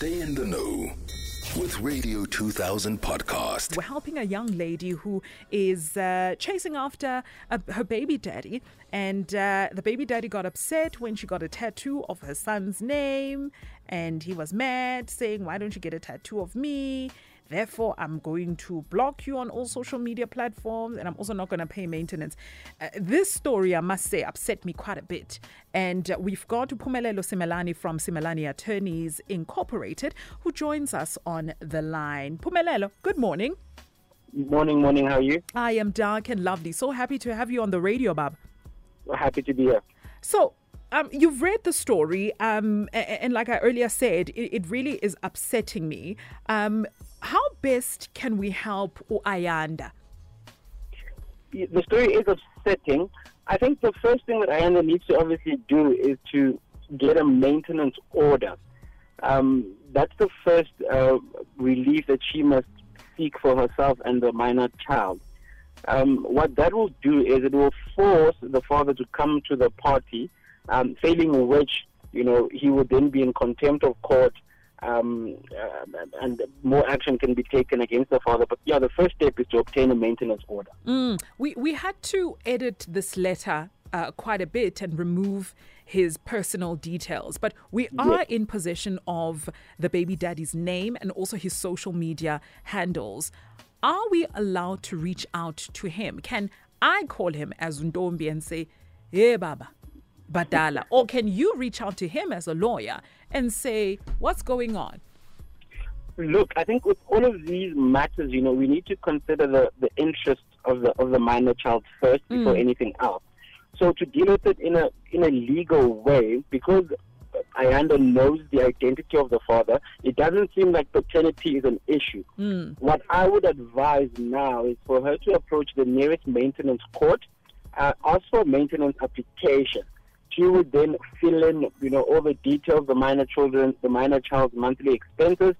Stay in the know with Radio 2000 podcast. We're helping a young lady who is uh, chasing after a, her baby daddy, and uh, the baby daddy got upset when she got a tattoo of her son's name, and he was mad, saying, "Why don't you get a tattoo of me?" Therefore, I'm going to block you on all social media platforms and I'm also not going to pay maintenance. Uh, this story, I must say, upset me quite a bit. And uh, we've got Phumelelo Simelane from Simelane Attorneys Incorporated who joins us on the line. Phumelelo, good morning. Morning, morning. How are you? I am dark and lovely. So happy to have you on the radio, Bob. Happy to be here. So, um, you've read the story, um, and, and, like I earlier said, it, it really is upsetting me. Um, best can we help Ayanda? The story is upsetting. I think the first thing that Ayanda needs to obviously do is to get a maintenance order. Um, that's the first uh, relief that she must seek for herself and the minor child. Um, what that will do is it will force the father to come to the party, um, failing which, you know, he would then be in contempt of court um, uh, and more action can be taken against the father. But yeah, the first step is to obtain a maintenance order. Mm. We we had to edit this letter uh, quite a bit and remove his personal details, but we are yes. in possession of the baby daddy's name and also his social media handles. Are we allowed to reach out to him? Can I call him as Ndombi and say, "Hey, Baba"? Badala? Or can you reach out to him as a lawyer and say, what's going on? Look, I think with all of these matters, you know, we need to consider the, the interest of the of the minor child first before mm. anything else. So to deal with it in a in a legal way, because Ayanda knows the identity of the father, it doesn't seem like paternity is an issue. Mm. What I would advise now is for her to approach the nearest maintenance court, uh, ask for a maintenance application she would then fill in, you know, all the details, the minor children, the minor child's monthly expenses,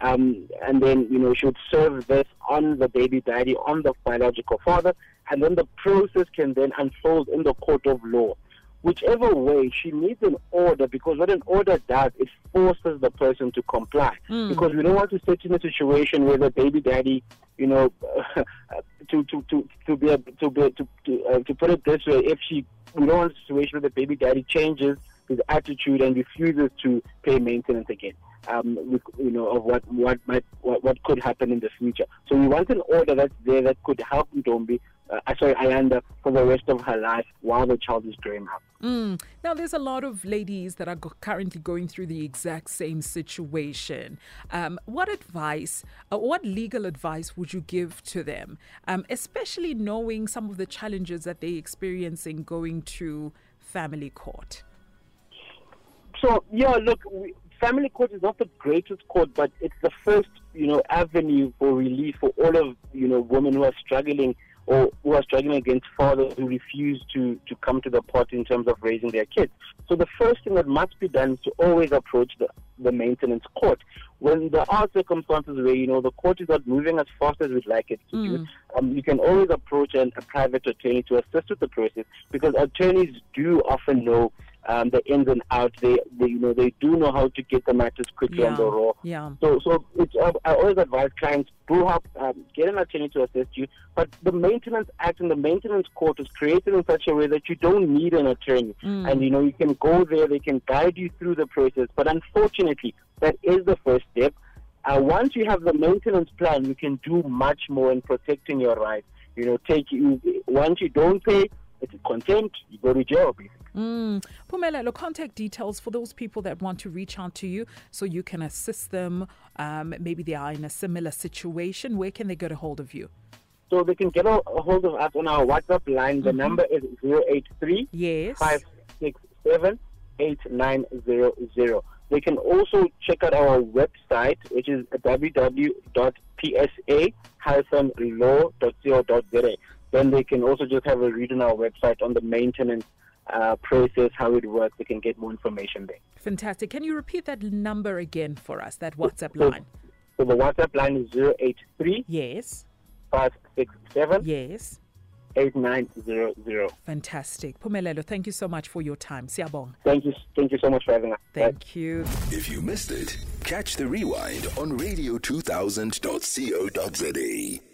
um, and then, you know, she would serve this on the baby daddy, on the biological father, and then the process can then unfold in the court of law. Whichever way, she needs an order because what an order does, it forces the person to comply. Mm. Because we don't want to sit in a situation where the baby daddy, you know, to to to to be able to be to to, uh, to put it this way, if she we don't want a situation where the baby daddy changes his attitude and refuses to pay maintenance again. Um, you know, of what what might what, what could happen in the future. So we want an order that's there that could help Ndombi, uh, I sorry, Ayanda, for the rest of her life while the child is growing up. Mm. Now, there's a lot of ladies that are go- currently going through the exact same situation. Um, what advice, uh, what legal advice would you give to them, um, especially knowing some of the challenges that they're experiencing going to family court? So, yeah, look, we, family court is not the greatest court, but it's the first, you know, avenue for relief for all of, you know, women who are struggling or who are struggling against fathers who refuse to, to come to the pot in terms of raising their kids. So the first thing that must be done is to always approach the, the maintenance court. When there are circumstances where, you know, the court is not moving as fast as we'd like it to mm. do, um, you can always approach an, a private attorney to assist with the process because attorneys do often know um, the ins and outs. They, they, you know, they do know how to get the matters quickly yeah. on the raw. Yeah. So, so it's, uh, I always advise clients do help um, get an attorney to assist you. But the Maintenance Act and the Maintenance Court is created in such a way that you don't need an attorney, mm. and you know you can go there. They can guide you through the process. But unfortunately, that is the first step. Uh, once you have the maintenance plan, you can do much more in protecting your rights. You know, take you once you don't pay, it's contempt. You go to jail, basically. Mm. Phumelelo, contact details for those people that want to reach out to you so you can assist them. Um, maybe they are in a similar situation. Where can they get a hold of you? So they can get a hold of us on our WhatsApp line. The mm-hmm. number is 083 yes. 567 8900. They can also check out our website, which is www.psa-law.co.za. Then they can also just have a read on our website on the maintenance uh, process, how it works, We can get more information there. Fantastic. Can you repeat that number again for us, that WhatsApp line? So, so the WhatsApp line is 083 Yes. 567 Yes. 8900. Fantastic. Phumelelo, thank you so much for your time. Siabong. Thank you. Thank you so much for having us. Thank Bye. you. If you missed it, catch the rewind on radio2000.co.za.